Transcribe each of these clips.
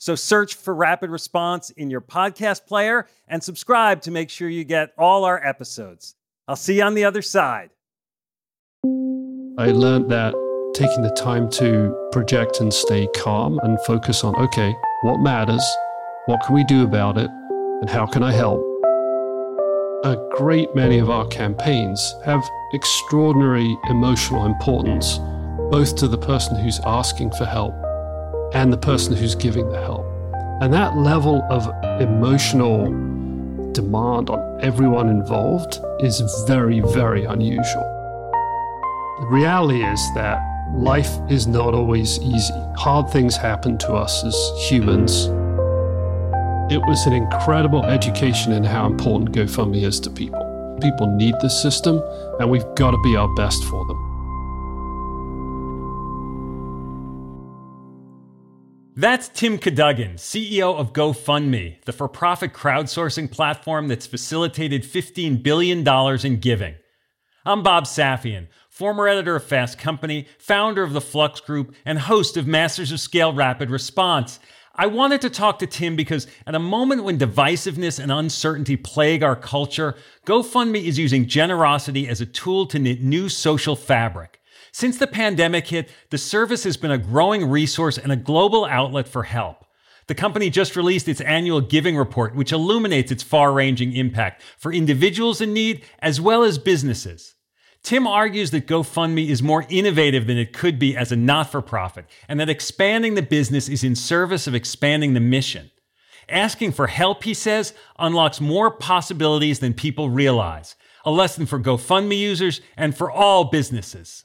So search for Rapid Response in your podcast player and subscribe to make sure you get all our episodes. I'll see you on the other side. I learned that taking the time to project and stay calm and focus on, okay, what matters? What can we do about it? And how can I help? A great many of our campaigns have extraordinary emotional importance, both to the person who's asking for help and the person who's giving the help. And that level of emotional demand on everyone involved is very, very unusual. The reality is that life is not always easy. Hard things happen to us as humans. It was an incredible education in how important GoFundMe is to people. People need this system, and we've got to be our best for them. That's Tim Cadogan, CEO of GoFundMe, the for profit crowdsourcing platform that's facilitated $15 billion in giving. I'm Bob Safian, former editor of Fast Company, founder of the Flux Group, and host of Masters of Scale Rapid Response. I wanted to talk to Tim because at a moment when divisiveness and uncertainty plague our culture, GoFundMe is using generosity as a tool to knit new social fabric. Since the pandemic hit, the service has been a growing resource and a global outlet for help. The company just released its annual giving report, which illuminates its far ranging impact for individuals in need as well as businesses. Tim argues that GoFundMe is more innovative than it could be as a not for profit, and that expanding the business is in service of expanding the mission. Asking for help, he says, unlocks more possibilities than people realize a lesson for GoFundMe users and for all businesses.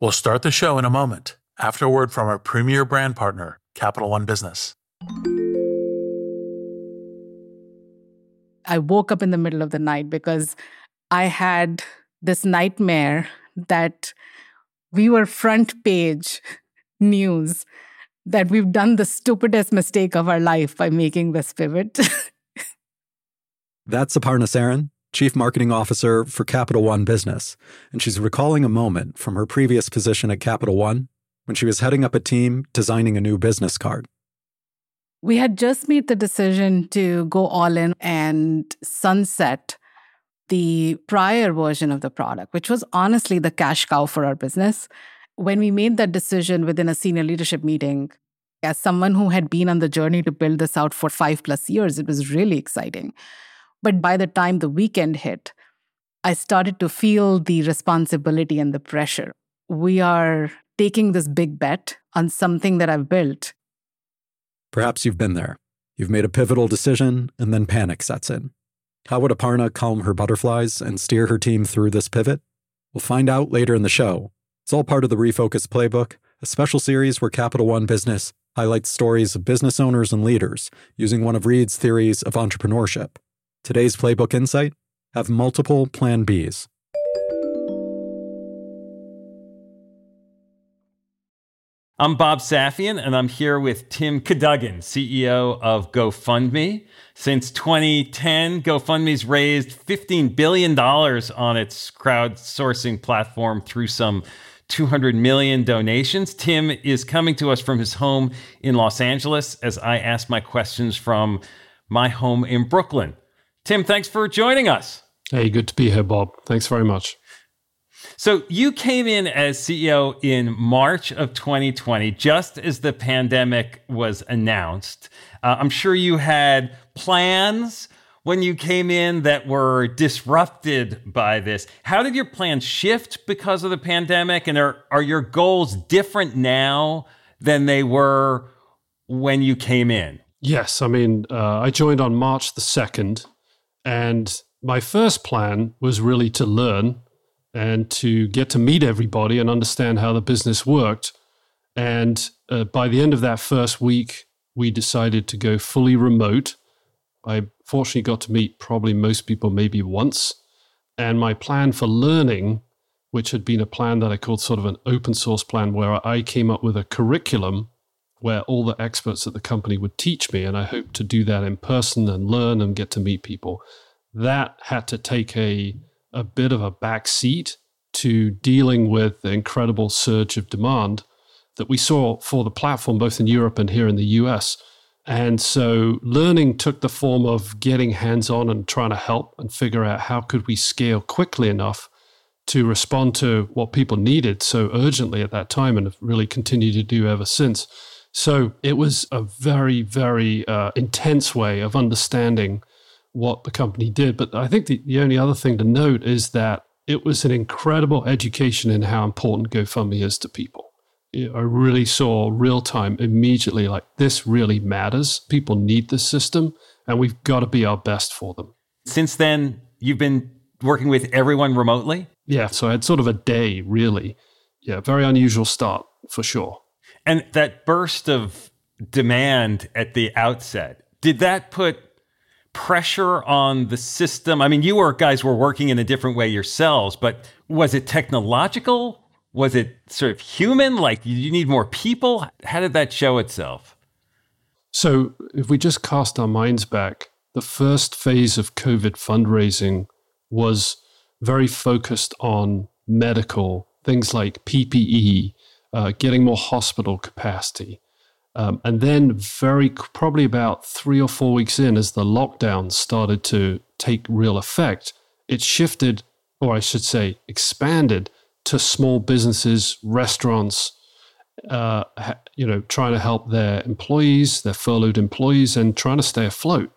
We'll start the show in a moment after a word from our premier brand partner, Capital One Business. I woke up in the middle of the night because I had this nightmare that we were front page news that we've done the stupidest mistake of our life by making this pivot. That's Aparna Saran, Chief Marketing Officer for Capital One Business, and she's recalling a moment from her previous position at Capital One when she was heading up a team designing a new business card. We had just made the decision to go all in and sunset the prior version of the product, which was honestly the cash cow for our business. When we made that decision within a senior leadership meeting, as someone who had been on the journey to build this out for five plus years, it was really exciting. But by the time the weekend hit, I started to feel the responsibility and the pressure. We are taking this big bet on something that I've built. Perhaps you've been there. You've made a pivotal decision, and then panic sets in. How would Aparna calm her butterflies and steer her team through this pivot? We'll find out later in the show. It's all part of the Refocus Playbook, a special series where Capital One Business highlights stories of business owners and leaders using one of Reid's theories of entrepreneurship. Today's Playbook Insight have multiple Plan Bs. I'm Bob Safian, and I'm here with Tim Cadogan, CEO of GoFundMe. Since 2010, GoFundMe's raised $15 billion on its crowdsourcing platform through some 200 million donations. Tim is coming to us from his home in Los Angeles as I ask my questions from my home in Brooklyn. Tim, thanks for joining us. Hey, good to be here, Bob. Thanks very much. So you came in as CEO in March of 2020, just as the pandemic was announced. Uh, I'm sure you had plans when you came in that were disrupted by this. How did your plans shift because of the pandemic? And are, are your goals different now than they were when you came in? Yes. I mean, uh, I joined on March the 2nd, and my first plan was really to learn and to get to meet everybody and understand how the business worked. And uh, by the end of that first week, we decided to go fully remote. I fortunately got to meet probably most people maybe once. And my plan for learning, which had been a plan that I called sort of an open source plan, where I came up with a curriculum where all the experts at the company would teach me. And I hoped to do that in person and learn and get to meet people. That had to take a, a bit of a backseat to dealing with the incredible surge of demand that we saw for the platform, both in Europe and here in the US. And so learning took the form of getting hands on and trying to help and figure out how could we scale quickly enough to respond to what people needed so urgently at that time and have really continued to do ever since. So it was a very, very uh, intense way of understanding what the company did. But I think the, the only other thing to note is that it was an incredible education in how important GoFundMe is to people. I really saw real time immediately like this really matters. People need this system, and we've got to be our best for them. Since then, you've been working with everyone remotely? Yeah. So I had sort of a day, really. Yeah. Very unusual start for sure. And that burst of demand at the outset, did that put pressure on the system? I mean, you were guys were working in a different way yourselves, but was it technological? Was it sort of human? Like you need more people? How did that show itself? So, if we just cast our minds back, the first phase of COVID fundraising was very focused on medical things like PPE, uh, getting more hospital capacity. Um, and then, very probably about three or four weeks in, as the lockdown started to take real effect, it shifted, or I should say, expanded to small businesses, restaurants, uh, you know, trying to help their employees, their furloughed employees, and trying to stay afloat.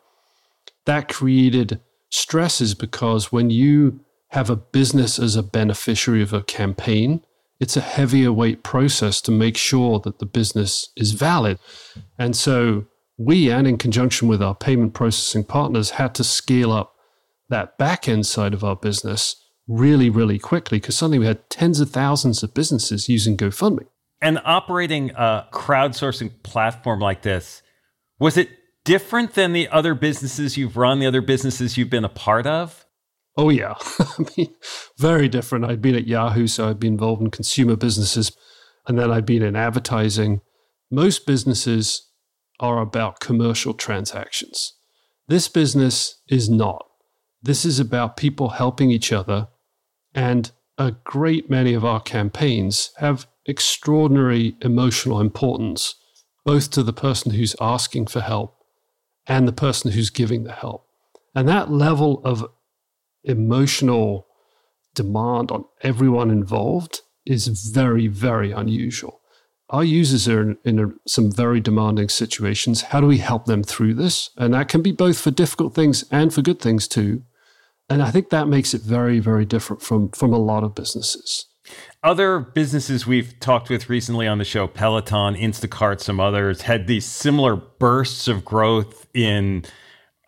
That created stresses because when you have a business as a beneficiary of a campaign, it's a heavier weight process to make sure that the business is valid. And so we, and in conjunction with our payment processing partners, had to scale up that back end side of our business really, really quickly because suddenly we had tens of thousands of businesses using GoFundMe. And operating a crowdsourcing platform like this, was it different than the other businesses you've run, the other businesses you've been a part of? Oh, yeah. I mean, very different. I'd been at Yahoo, so I'd been involved in consumer businesses, and then I'd been in advertising. Most businesses are about commercial transactions. This business is not. This is about people helping each other and a great many of our campaigns have extraordinary emotional importance, both to the person who's asking for help and the person who's giving the help. And that level of emotional demand on everyone involved is very, very unusual. Our users are in, in a, some very demanding situations. How do we help them through this? And that can be both for difficult things and for good things too. And I think that makes it very, very different from from a lot of businesses. Other businesses we've talked with recently on the show, Peloton, Instacart, some others, had these similar bursts of growth in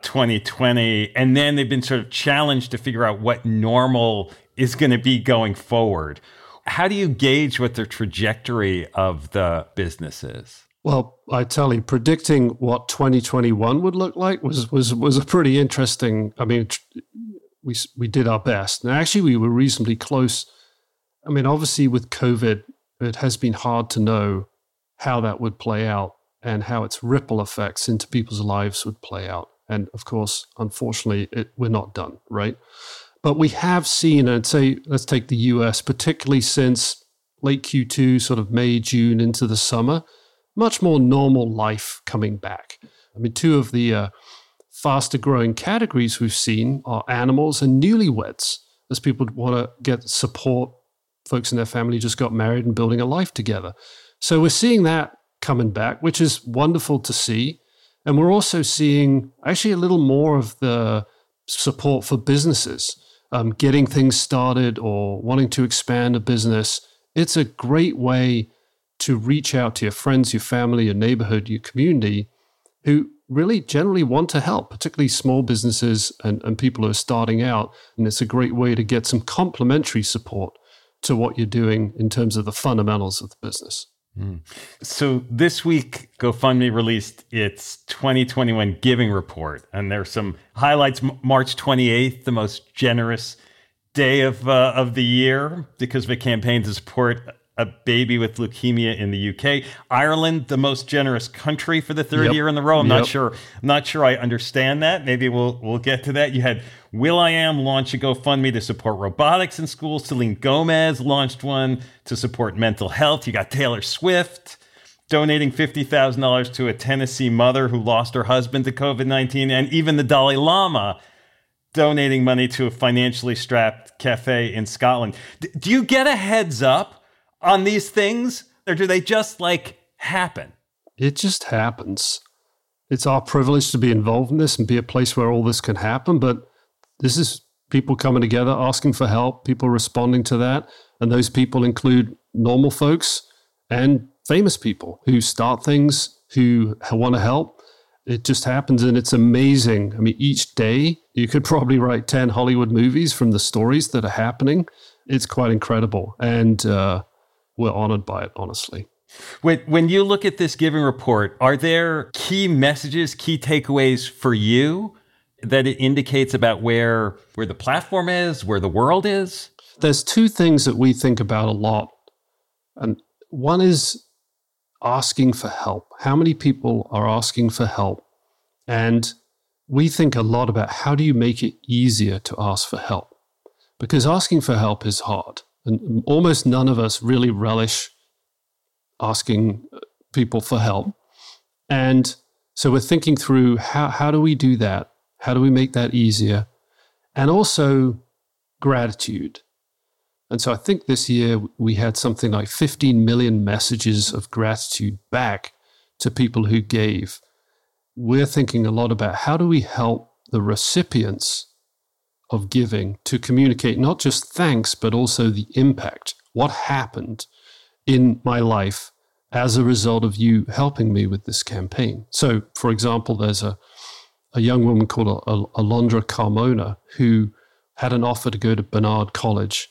2020. And then they've been sort of challenged to figure out what normal is going to be going forward. How do you gauge what the trajectory of the business is? Well, I tell you, predicting what 2021 would look like was was was a pretty interesting. I mean, we we did our best, and actually we were reasonably close. I mean, obviously with COVID, it has been hard to know how that would play out and how its ripple effects into people's lives would play out. And of course, unfortunately, it, we're not done, right? But we have seen, and say, let's take the US, particularly since late Q2, sort of May, June into the summer, much more normal life coming back. I mean, two of the uh, faster growing categories we've seen are animals and newlyweds, as people want to get support. Folks in their family just got married and building a life together. So we're seeing that coming back, which is wonderful to see. And we're also seeing actually a little more of the support for businesses, um, getting things started or wanting to expand a business. It's a great way to reach out to your friends, your family, your neighborhood, your community who really generally want to help, particularly small businesses and, and people who are starting out. And it's a great way to get some complementary support to what you're doing in terms of the fundamentals of the business. So this week, GoFundMe released its 2021 giving report, and there's some highlights. March 28th, the most generous day of uh, of the year because of a campaign to support a baby with leukemia in the UK. Ireland, the most generous country for the third yep. year in the row. I'm yep. not sure. I'm not sure I understand that. Maybe we'll we'll get to that. You had will.i.am launch a GoFundMe to support robotics in schools. Selena Gomez launched one to support mental health. You got Taylor Swift donating $50,000 to a Tennessee mother who lost her husband to COVID 19. And even the Dalai Lama donating money to a financially strapped cafe in Scotland. D- do you get a heads up on these things or do they just like happen? It just happens. It's our privilege to be involved in this and be a place where all this can happen. But this is people coming together, asking for help, people responding to that. And those people include normal folks and famous people who start things, who want to help. It just happens and it's amazing. I mean, each day you could probably write 10 Hollywood movies from the stories that are happening. It's quite incredible. And uh, we're honored by it, honestly. When, when you look at this giving report, are there key messages, key takeaways for you that it indicates about where where the platform is, where the world is? There's two things that we think about a lot. And one is asking for help. How many people are asking for help? And we think a lot about how do you make it easier to ask for help? Because asking for help is hard. And almost none of us really relish asking people for help. And so we're thinking through how, how do we do that? How do we make that easier? And also gratitude. And so I think this year we had something like 15 million messages of gratitude back to people who gave. We're thinking a lot about how do we help the recipients of giving to communicate not just thanks, but also the impact. What happened in my life as a result of you helping me with this campaign? So, for example, there's a a young woman called Alondra Carmona who had an offer to go to Barnard College.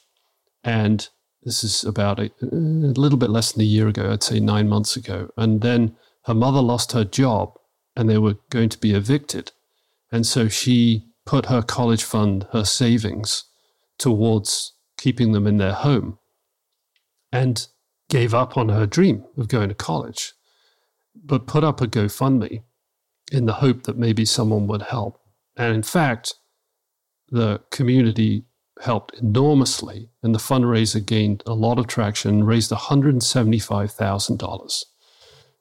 And this is about a, a, little bit less than a year ago, I'd say nine months ago. And then her mother lost her job and they were going to be evicted. And so she put her college fund, her savings, towards keeping them in their home and gave up on her dream of going to college, but put up a GoFundMe in the hope that maybe someone would help. And in fact, the community helped enormously, and the fundraiser gained a lot of traction, raised $175,000.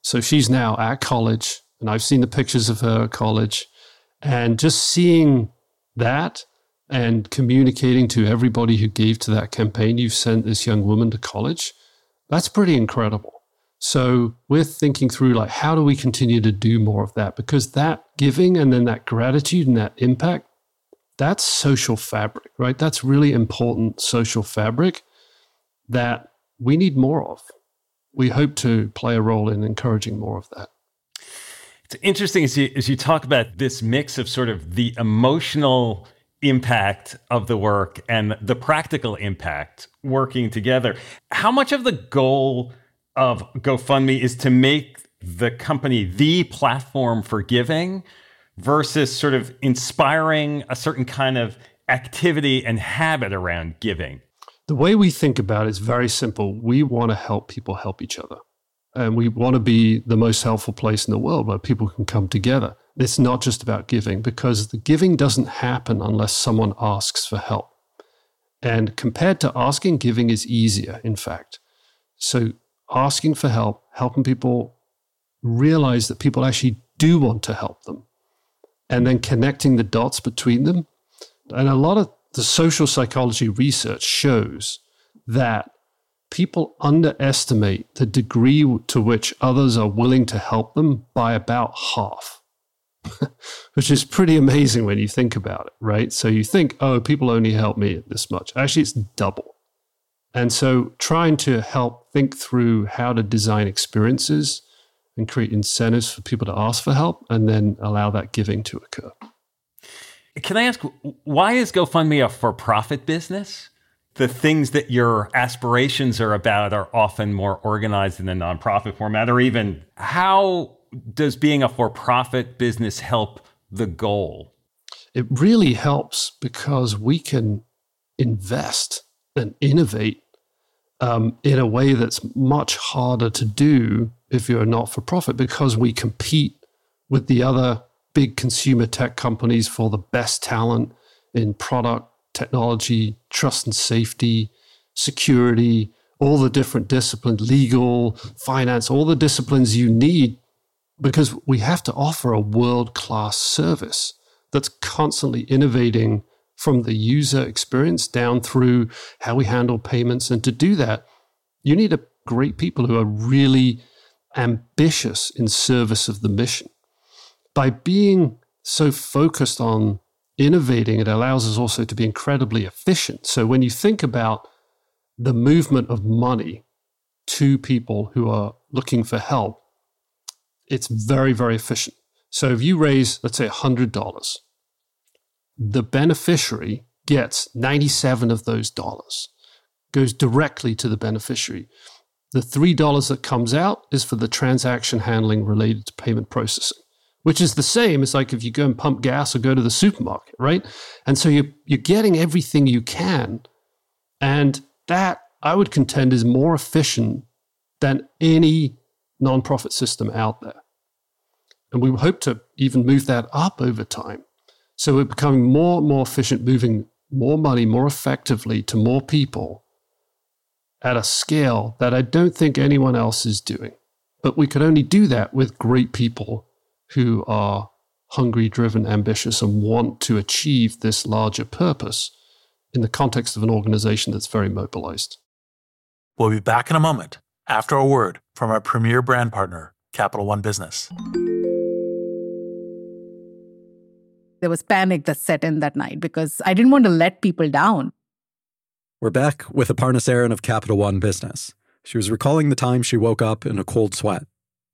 So she's now at college, and I've seen the pictures of her at college. And just seeing that and communicating to everybody who gave to that campaign, you've sent this young woman to college, that's pretty incredible. So we're thinking through like how do we continue to do more of that because that giving and then that gratitude and that impact that's social fabric, right? That's really important social fabric that we need more of. We hope to play a role in encouraging more of that. It's interesting as you, as you talk about this mix of sort of the emotional impact of the work and the practical impact working together. How much of the goal of GoFundMe is to make the company the platform for giving versus sort of inspiring a certain kind of activity and habit around giving? The way we think about it is very simple. We want to help people help each other. And we want to be the most helpful place in the world where people can come together. It's not just about giving because the giving doesn't happen unless someone asks for help. And compared to asking, giving is easier, in fact. So asking for help, helping people realize that people actually do want to help them, and then connecting the dots between them. And a lot of the social psychology research shows that people underestimate the degree to which others are willing to help them by about half, which is pretty amazing when you think about it, right? So you think, oh, people only help me this much. Actually, it's double. And so trying to help think through how to design experiences and create incentives for people to ask for help and then allow that giving to occur. Can I ask, why is GoFundMe a for profit business? The things that your aspirations are about are often more organized in a nonprofit format, or even how does being a for profit business help the goal? It really helps because we can invest and innovate um, in a way that's much harder to do if you're not for profit because we compete with the other big consumer tech companies for the best talent in product, technology, trust and safety, security, all the different disciplines, legal, finance, all the disciplines you need because we have to offer a world class service that's constantly innovating from the user experience down through how we handle payments. And to do that, you need a great people who are really ambitious in service of the mission. By being so focused on innovating, it allows us also to be incredibly efficient. So when you think about the movement of money to people who are looking for help, it's very, very efficient. So if you raise, let's say, $100, the beneficiary gets 97 of those dollars, goes directly to the beneficiary. The $3 that comes out is for the transaction handling related to payment processing, which is the same as like if you go and pump gas or go to the supermarket, right? And so you're, you're getting everything you can. And that, I would contend, is more efficient than any nonprofit system out there. And we hope to even move that up over time. So we're becoming more and more efficient, moving more money more effectively to more people at a scale that I don't think anyone else is doing. But we could only do that with great people who are hungry, driven, ambitious, and want to achieve this larger purpose in the context of an organization that's very mobilized. We'll be back in a moment after a word from our premier brand partner, Capital One Business. There was panic that set in that night because I didn't want to let people down. We're back with Aparna Saran of Capital One Business. She was recalling the time she woke up in a cold sweat,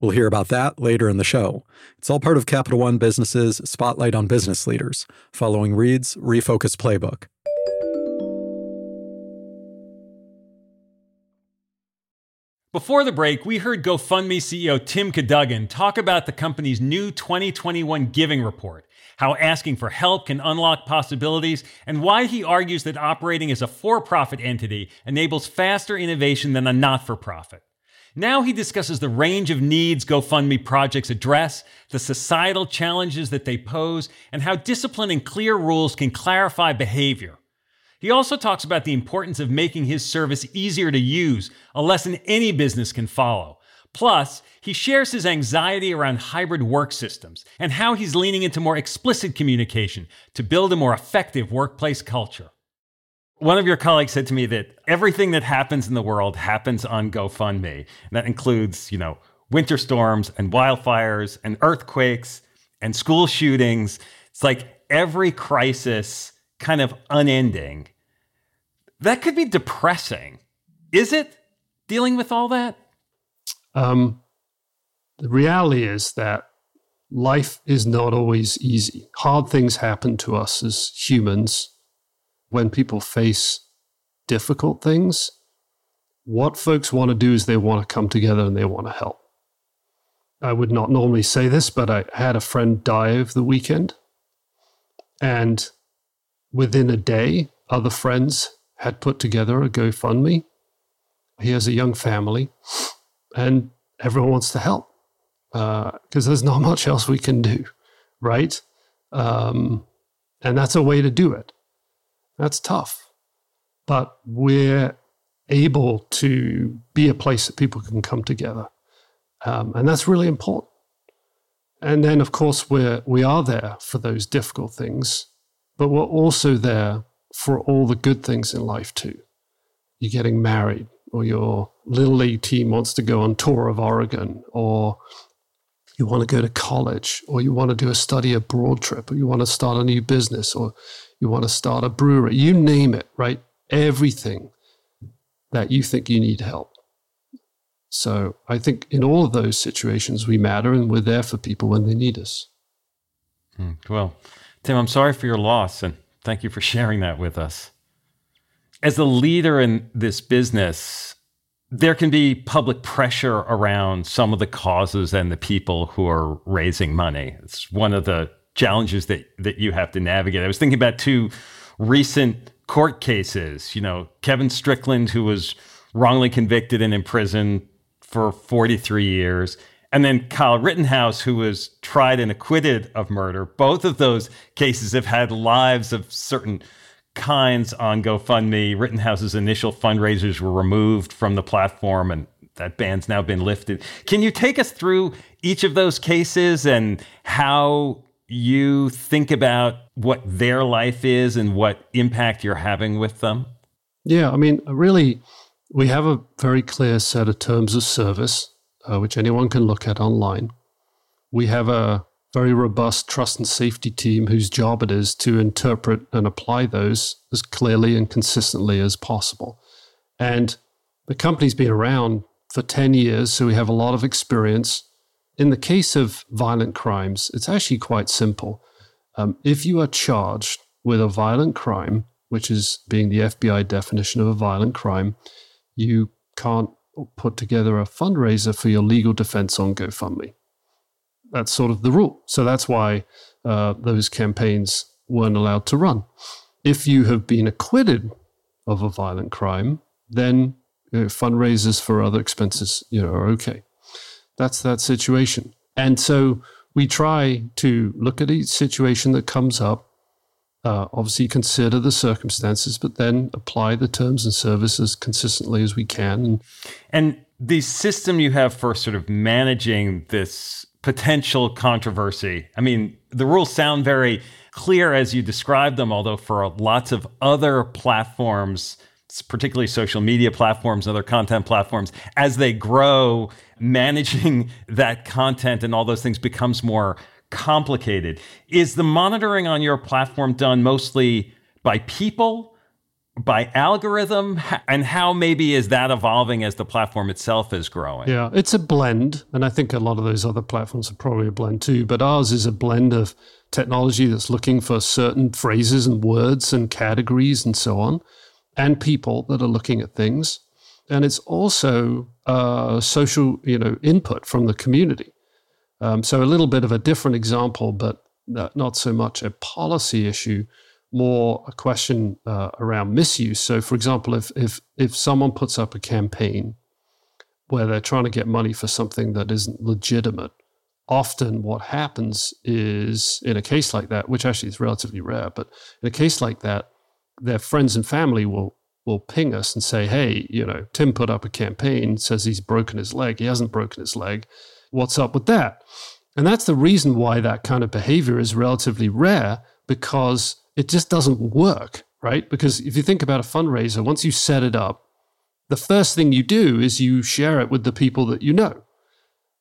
We'll hear about that later in the show. It's all part of Capital One Business's Spotlight on Business Leaders, following Reid's Refocus Playbook. Before the break, we heard GoFundMe CEO Tim Cadogan talk about the company's new 2021 giving report how asking for help can unlock possibilities, and why he argues that operating as a for profit entity enables faster innovation than a not for profit. Now he discusses the range of needs GoFundMe projects address, the societal challenges that they pose, and how discipline and clear rules can clarify behavior. He also talks about the importance of making his service easier to use, a lesson any business can follow. Plus, he shares his anxiety around hybrid work systems and how he's leaning into more explicit communication to build a more effective workplace culture. One of your colleagues said to me that everything that happens in the world happens on GoFundMe. And that includes, you know, winter storms and wildfires and earthquakes and school shootings. It's like every crisis kind of unending. That could be depressing. Is it dealing with all that? Um, the reality is that life is not always easy. Hard things happen to us as humans. When people face difficult things, what folks want to do is they want to come together and they want to help. I would not normally say this, but I had a friend die over the weekend. And within a day, other friends had put together a GoFundMe. He has a young family, and everyone wants to help because uh, there's not much else we can do, right? Um, and that's a way to do it. That's tough, but we're able to be a place that people can come together, um, and that's really important. And then, of course, we're we are there for those difficult things, but we're also there for all the good things in life too. You're getting married, or your little league team wants to go on tour of Oregon, or you want to go to college, or you want to do a study abroad trip, or you want to start a new business, or you want to start a brewery. You name it, right? Everything that you think you need help. So I think in all of those situations, we matter and we're there for people when they need us. Hmm, well, Tim, I'm sorry for your loss and thank you for sharing that with us. As a leader in this business, there can be public pressure around some of the causes and the people who are raising money. It's one of the challenges that, that you have to navigate. I was thinking about two recent court cases. You know, Kevin Strickland, who was wrongly convicted and imprisoned for 43 years, and then Kyle Rittenhouse, who was tried and acquitted of murder. Both of those cases have had lives of certain kinds on GoFundMe. Rittenhouse's initial fundraisers were removed from the platform, and that ban's now been lifted. Can you take us through each of those cases and how you think about what their life is and what impact you're having with them? Yeah, I mean, really, we have a very clear set of terms of service, uh, which anyone can look at online. We have a very robust trust and safety team whose job it is to interpret and apply those as clearly and consistently as possible. And the company's been around for 10 years, so we have a lot of experience. In the case of violent crimes, it's actually quite simple. Um, if you are charged with a violent crime, which is being the FBI definition of a violent crime, you can't put together a fundraiser for your legal defense on GoFundMe. That's sort of the rule. So that's why uh, those campaigns weren't allowed to run. If you have been acquitted of a violent crime, then you know, fundraisers for other expenses, you know, are okay. That's that situation. And so we try to look at each situation that comes up uh, obviously consider the circumstances, but then apply the terms and services consistently as we can. And the system you have for sort of managing this potential controversy, I mean, the rules sound very clear as you describe them, although for lots of other platforms, particularly social media platforms, and other content platforms, as they grow, managing that content and all those things becomes more complicated. Is the monitoring on your platform done mostly by people, by algorithm, and how maybe is that evolving as the platform itself is growing? Yeah, it's a blend, and I think a lot of those other platforms are probably a blend too. But ours is a blend of technology that's looking for certain phrases and words and categories and so on, and people that are looking at things. And it's also uh, social, you know, input from the community. Um, so a little bit of a different example, but not so much a policy issue, more a question uh, around misuse. So, for example, if if if someone puts up a campaign where they're trying to get money for something that isn't legitimate, often what happens is in a case like that, which actually is relatively rare, but in a case like that, their friends and family will will ping us and say, "Hey, you know, Tim put up a campaign, says he's broken his leg. He hasn't broken his leg." What's up with that? And that's the reason why that kind of behavior is relatively rare because it just doesn't work, right? Because if you think about a fundraiser, once you set it up, the first thing you do is you share it with the people that you know.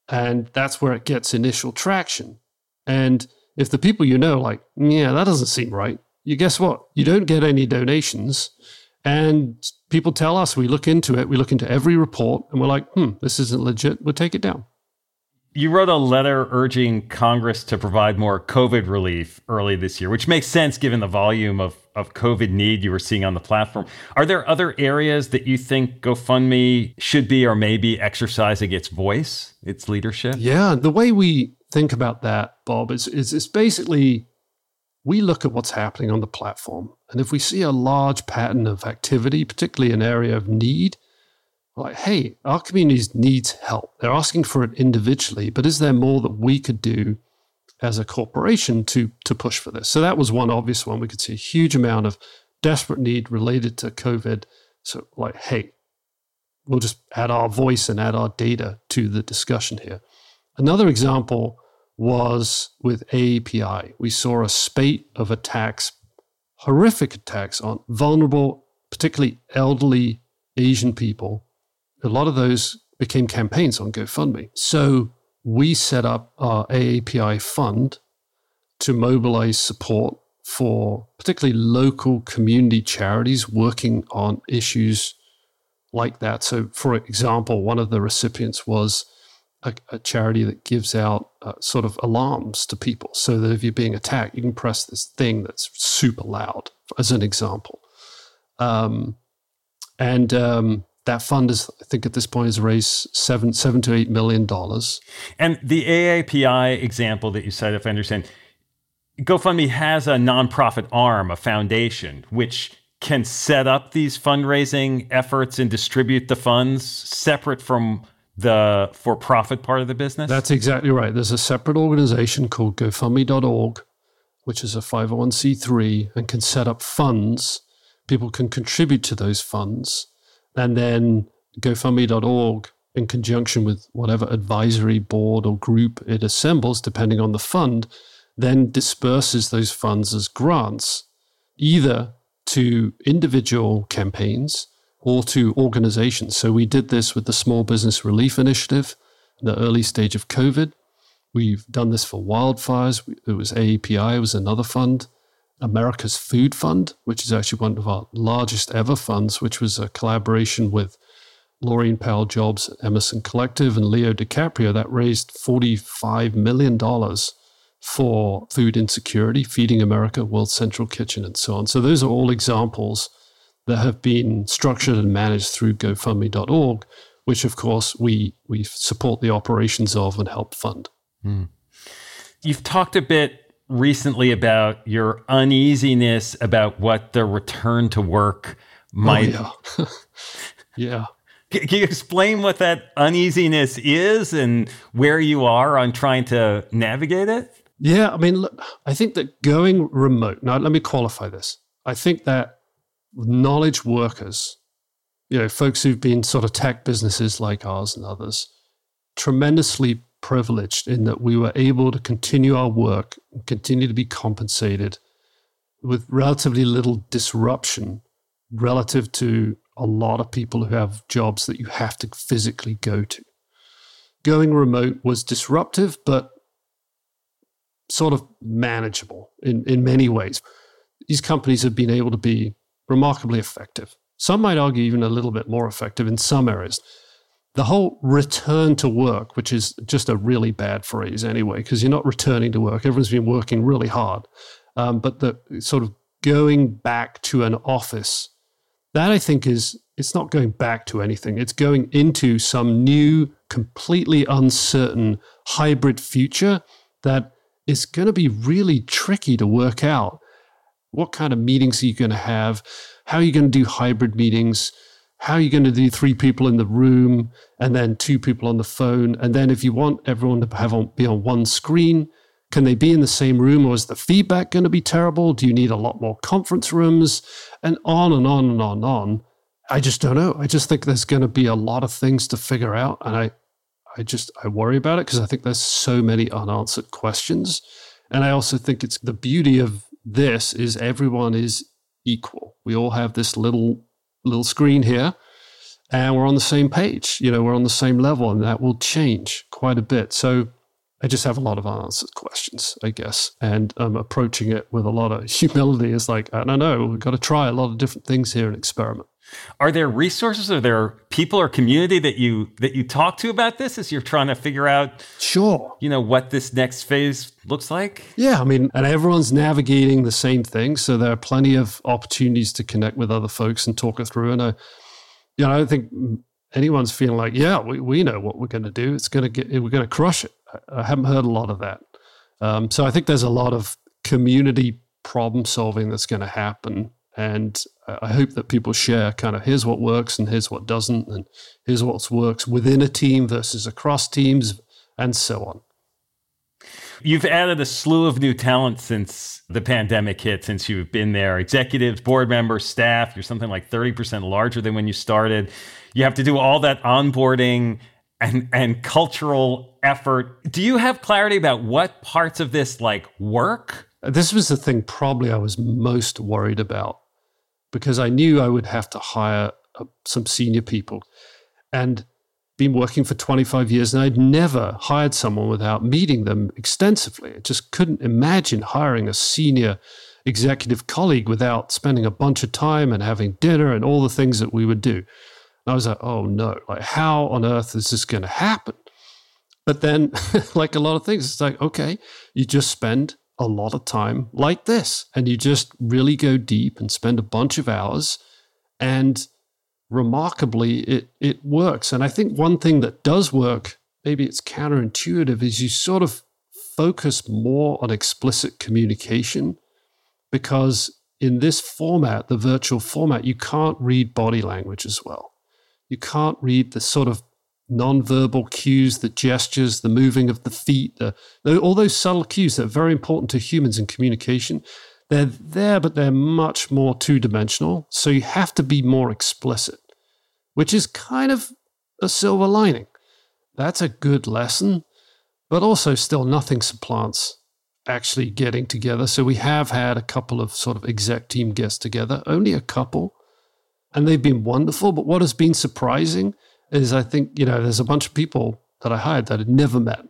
And that's where it gets initial traction. And if the people you know, like, yeah, that doesn't seem right, you guess what? You don't get any donations. And people tell us, we look into it, we look into every report, and we're like, hmm, this isn't legit, we'll take it down. You wrote a letter urging Congress to provide more COVID relief early this year, which makes sense given the volume of, of COVID need you were seeing on the platform. Are there other areas that you think GoFundMe should be or maybe exercising its voice, its leadership? Yeah, the way we think about that, Bob, is, is it's basically we look at what's happening on the platform. And if we see a large pattern of activity, particularly an area of need, like, hey, our community needs help. They're asking for it individually, but is there more that we could do as a corporation to to push for this? So that was one obvious one. We could see a huge amount of desperate need related to COVID. So, like, hey, we'll just add our voice and add our data to the discussion here. Another example was with AAPI. We saw a spate of attacks, horrific attacks on vulnerable, particularly elderly Asian people. A lot of those became campaigns on GoFundMe. So we set up our AAPI fund to mobilize support for particularly local community charities working on issues like that. So, for example, one of the recipients was a, a charity that gives out uh, sort of alarms to people so that if you're being attacked, you can press this thing that's super loud, as an example. Um, and um, that fund is, I think, at this point, has raised seven, seven to eight million dollars. And the AAPI example that you said, if I understand, GoFundMe has a nonprofit arm, a foundation, which can set up these fundraising efforts and distribute the funds separate from the for profit part of the business? That's exactly right. There's a separate organization called GoFundMe.org, which is a 501c3 and can set up funds. People can contribute to those funds. And then GoFundMe.org, in conjunction with whatever advisory board or group it assembles, depending on the fund, then disperses those funds as grants, either to individual campaigns or to organizations. So we did this with the Small Business Relief Initiative in the early stage of COVID. We've done this for wildfires. It was AAPI, it was another fund. America's Food Fund, which is actually one of our largest ever funds, which was a collaboration with Laurene Powell Jobs, Emerson Collective, and Leo DiCaprio, that raised $45 million for food insecurity, Feeding America, World Central Kitchen, and so on. So those are all examples that have been structured and managed through GoFundMe.org, which of course we we support the operations of and help fund. Mm. You've talked a bit recently about your uneasiness about what the return to work might. Oh, yeah. yeah. Can you explain what that uneasiness is and where you are on trying to navigate it? Yeah, I mean, look, I think that going remote. Now, let me qualify this. I think that knowledge workers, you know, folks who've been sort of tech businesses like ours and others, tremendously privileged in that we were able to continue our work and continue to be compensated with relatively little disruption relative to a lot of people who have jobs that you have to physically go to. Going remote was disruptive, but sort of manageable in, in many ways. These companies have been able to be remarkably effective. Some might argue even a little bit more effective in some areas. The whole return to work, which is just a really bad phrase anyway, because you're not returning to work. Everyone's been working really hard. Um, but the sort of going back to an office, that I think is, it's not going back to anything. It's going into some new, completely uncertain hybrid future that is going to be really tricky to work out what kind of meetings are you going to have? How are you going to do hybrid meetings? How are you going to do three people in the room and then two people on the phone? And then if you want everyone to have on, be on one screen, can they be in the same room or is the feedback going to be terrible? Do you need a lot more conference rooms? And on and on and on and on. I just don't know. I just think there's going to be a lot of things to figure out. And I, I just, I worry about it because I think there's so many unanswered questions. And I also think it's the beauty of this is everyone is equal. We all have this little little screen here and we're on the same page. You know, we're on the same level and that will change quite a bit. So I just have a lot of unanswered questions, I guess. And I'm approaching it with a lot of humility. It's like, I don't know, we've got to try a lot of different things here and experiment. Are there resources? Are there people or community that you that you talk to about this as you're trying to figure out? Sure. You know what this next phase looks like. Yeah, I mean, and everyone's navigating the same thing, so there are plenty of opportunities to connect with other folks and talk it through. And I, you know, I don't think anyone's feeling like, yeah, we, we know what we're going to do. It's going to get, we're going to crush it. I, I haven't heard a lot of that. Um, so I think there's a lot of community problem solving that's going to happen. And I hope that people share kind of here's what works and here's what doesn't, and here's what works within a team versus across teams, and so on. You've added a slew of new talent since the pandemic hit, since you've been there executives, board members, staff. You're something like 30% larger than when you started. You have to do all that onboarding and, and cultural effort. Do you have clarity about what parts of this like work? This was the thing probably I was most worried about because I knew I would have to hire uh, some senior people. And been working for 25 years and I'd never hired someone without meeting them extensively. I just couldn't imagine hiring a senior executive colleague without spending a bunch of time and having dinner and all the things that we would do. And I was like, oh no, like how on earth is this going to happen? But then, like a lot of things, it's like, okay, you just spend a lot of time like this and you just really go deep and spend a bunch of hours and remarkably, it, it works. And I think one thing that does work, maybe it's counterintuitive, is you sort of focus more on explicit communication because in this format, the virtual format, you can't read body language as well. You can't read the sort of nonverbal cues, the gestures, the moving of the feet, the, all those subtle cues that are very important to humans in communication. They're there, but they're much more two dimensional. So you have to be more explicit, which is kind of a silver lining. That's a good lesson, but also still nothing supplants actually getting together. So we have had a couple of sort of exec team guests together, only a couple, and they've been wonderful. But what has been surprising is I think, you know, there's a bunch of people that I hired that had never met.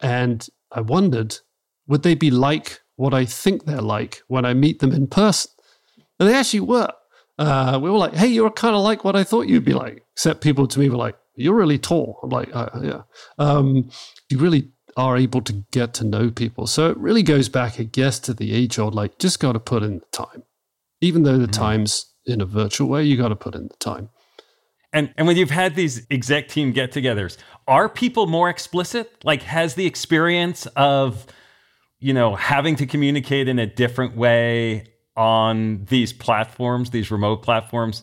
And I wondered, would they be like what I think they're like when I meet them in person. And they actually were. Uh, we were like, hey, you're kind of like what I thought you'd be like. Except people to me were like, you're really tall. I'm like, uh, yeah. Um, you really are able to get to know people. So it really goes back, I guess, to the age old, like, just got to put in the time. Even though the mm-hmm. time's in a virtual way, you got to put in the time. And, and when you've had these exec team get togethers, are people more explicit? Like, has the experience of you know, having to communicate in a different way on these platforms, these remote platforms,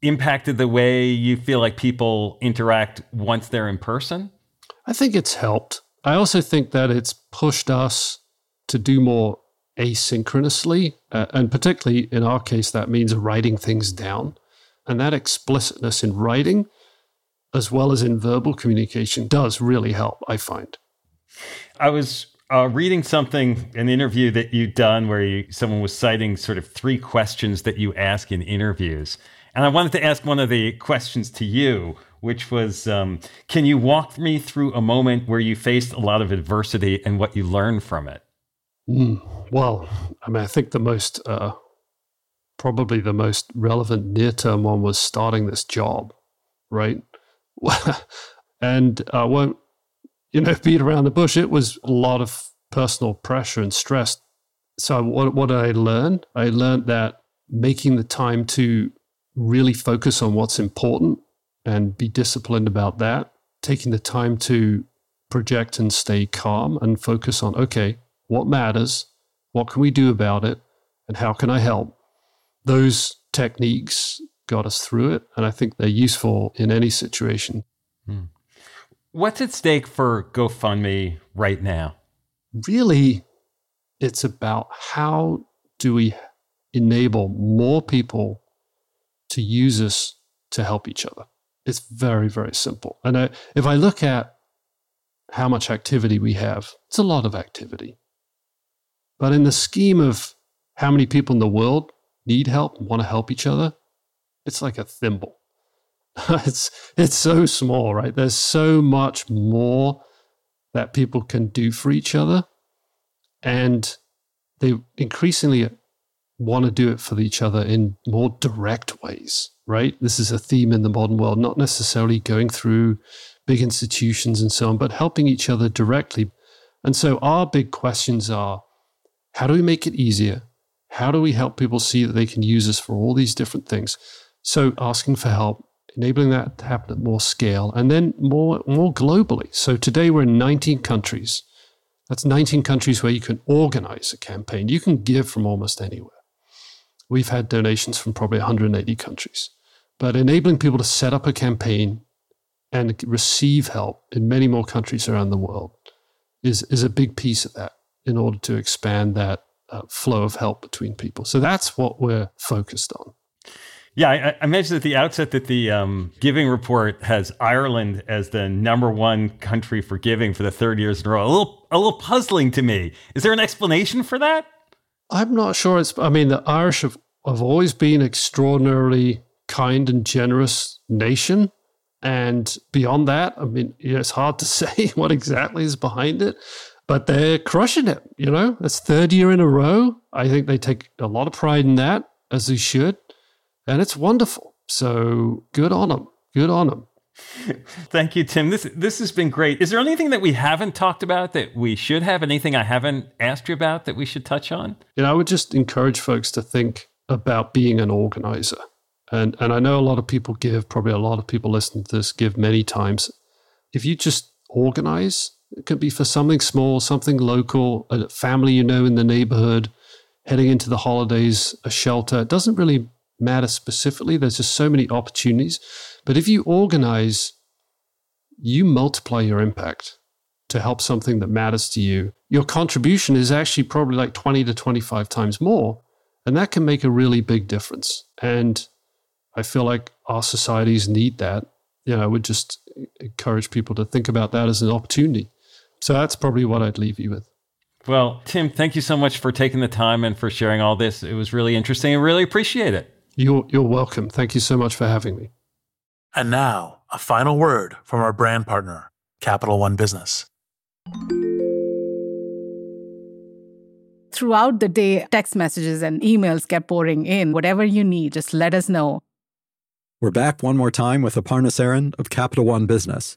impacted the way you feel like people interact once they're in person? I think it's helped. I also think that it's pushed us to do more asynchronously. Uh, and particularly in our case, that means writing things down. And that explicitness in writing, as well as in verbal communication, does really help, I find. I was uh, reading something, an interview that you'd done where you, someone was citing sort of three questions that you ask in interviews. And I wanted to ask one of the questions to you, which was um, Can you walk me through a moment where you faced a lot of adversity and what you learned from it? Mm, well, I mean, I think the most, uh, probably the most relevant near term one was starting this job, right? and I won't you know, beat around the bush. It was a lot of personal pressure and stress. So what what did I learn? I learned that making the time to really focus on what's important and be disciplined about that, taking the time to project and stay calm and focus on okay, what matters, what can we do about it, and how can I help? Those techniques got us through it, and I think they're useful in any situation. Hmm. What's at stake for GoFundMe right now? Really, it's about how do we enable more people to use us to help each other. It's very, very simple. And I, if I look at how much activity we have, it's a lot of activity. But in the scheme of how many people in the world need help want to help each other, it's like a thimble. it's it's so small, right? There's so much more that people can do for each other, and they increasingly want to do it for each other in more direct ways, right? This is a theme in the modern world, not necessarily going through big institutions and so on, but helping each other directly. And so our big questions are how do we make it easier? How do we help people see that they can use us for all these different things? So asking for help, enabling that to happen at more scale and then more, more globally. So today we're in 19 countries. That's 19 countries where you can organize a campaign. You can give from almost anywhere. We've had donations from probably 180 countries. But enabling people to set up a campaign and receive help in many more countries around the world is, is a big piece of that in order to expand that uh, flow of help between people. So that's what we're focused on. Yeah, I, I, mentioned at the outset that the um, giving report has Ireland as the number one country for giving for the third years in a row. A little, a little puzzling to me. Is there an explanation for that? I'm not sure. It's. I mean, the Irish have, have always been extraordinarily kind and generous nation, and beyond that, I mean, it's hard to say what exactly is behind it. But they're crushing it. You know, it's third year in a row. I think they take a lot of pride in that, as they should and it's wonderful. So good on them. Good on them. Thank you, Tim. This this has been great. Is there anything that we haven't talked about that we should have? Anything I haven't asked you about that we should touch on? You know, I would just encourage folks to think about being an organizer. And and I know a lot of people give, probably a lot of people listen to this give many times. If you just organize, it could be for something small, something local, a family you know in the neighborhood, heading into the holidays, a shelter. It doesn't really matter specifically. There's just so many opportunities. But if you organize, you multiply your impact to help something that matters to you. Your contribution is actually probably like 20 to 25 times more. And that can make a really big difference. And I feel like our societies need that. You know, I would just encourage people to think about that as an opportunity. So that's probably what I'd leave you with. Well, Tim, thank you so much for taking the time and for sharing all this. It was really interesting. I really appreciate it. You're, you're welcome. Thank you so much for having me. And now, a final word from our brand partner, Capital One Business. Throughout the day, text messages and emails kept pouring in. Whatever you need, just let us know. We're back one more time with Aparna Saran of Capital One Business.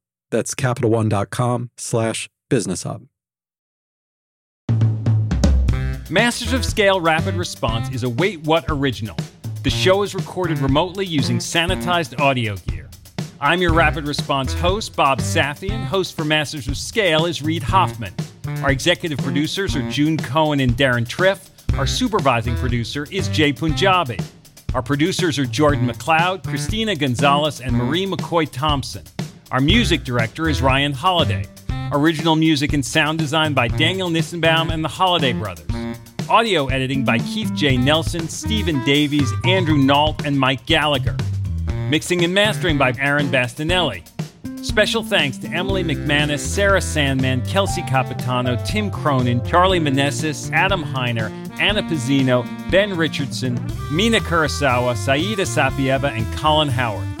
That's CapitalOne.com slash business hub. Masters of Scale Rapid Response is a Wait What original. The show is recorded remotely using sanitized audio gear. I'm your rapid response host, Bob Safian. Host for Masters of Scale is Reid Hoffman. Our executive producers are June Cohen and Deron Triff. Our supervising producer is Jay Punjabi. Our producers are Jordan McLeod, Christina Gonzalez, and Marie McCoy Thompson. Our music director is Ryan Holladay. Original music and sound design by Daniel Nissenbaum and the Holladay Brothers. Audio editing by Keith J. Nelson, Stephen Davies, Andrew Nault, and Mike Gallagher. Mixing and mastering by Aaron Bastinelli. Special thanks to Emily McManus, Sarah Sandman, Kelsey Capitano, Tim Cronin, Charlie Manessis, Adam Heiner, Anna Pizzino, Ben Richardson, Mina Kurosawa, Saida Sapieva, and Colin Howard.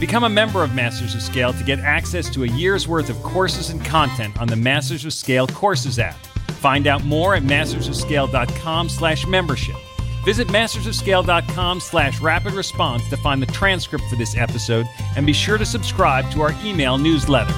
Become a member of Masters of Scale to get access to a year's worth of courses and content on the Masters of Scale Courses app. Find out more at mastersofscale.com slash membership. Visit mastersofscale.com slash rapid response to find the transcript for this episode and be sure to subscribe to our email newsletter.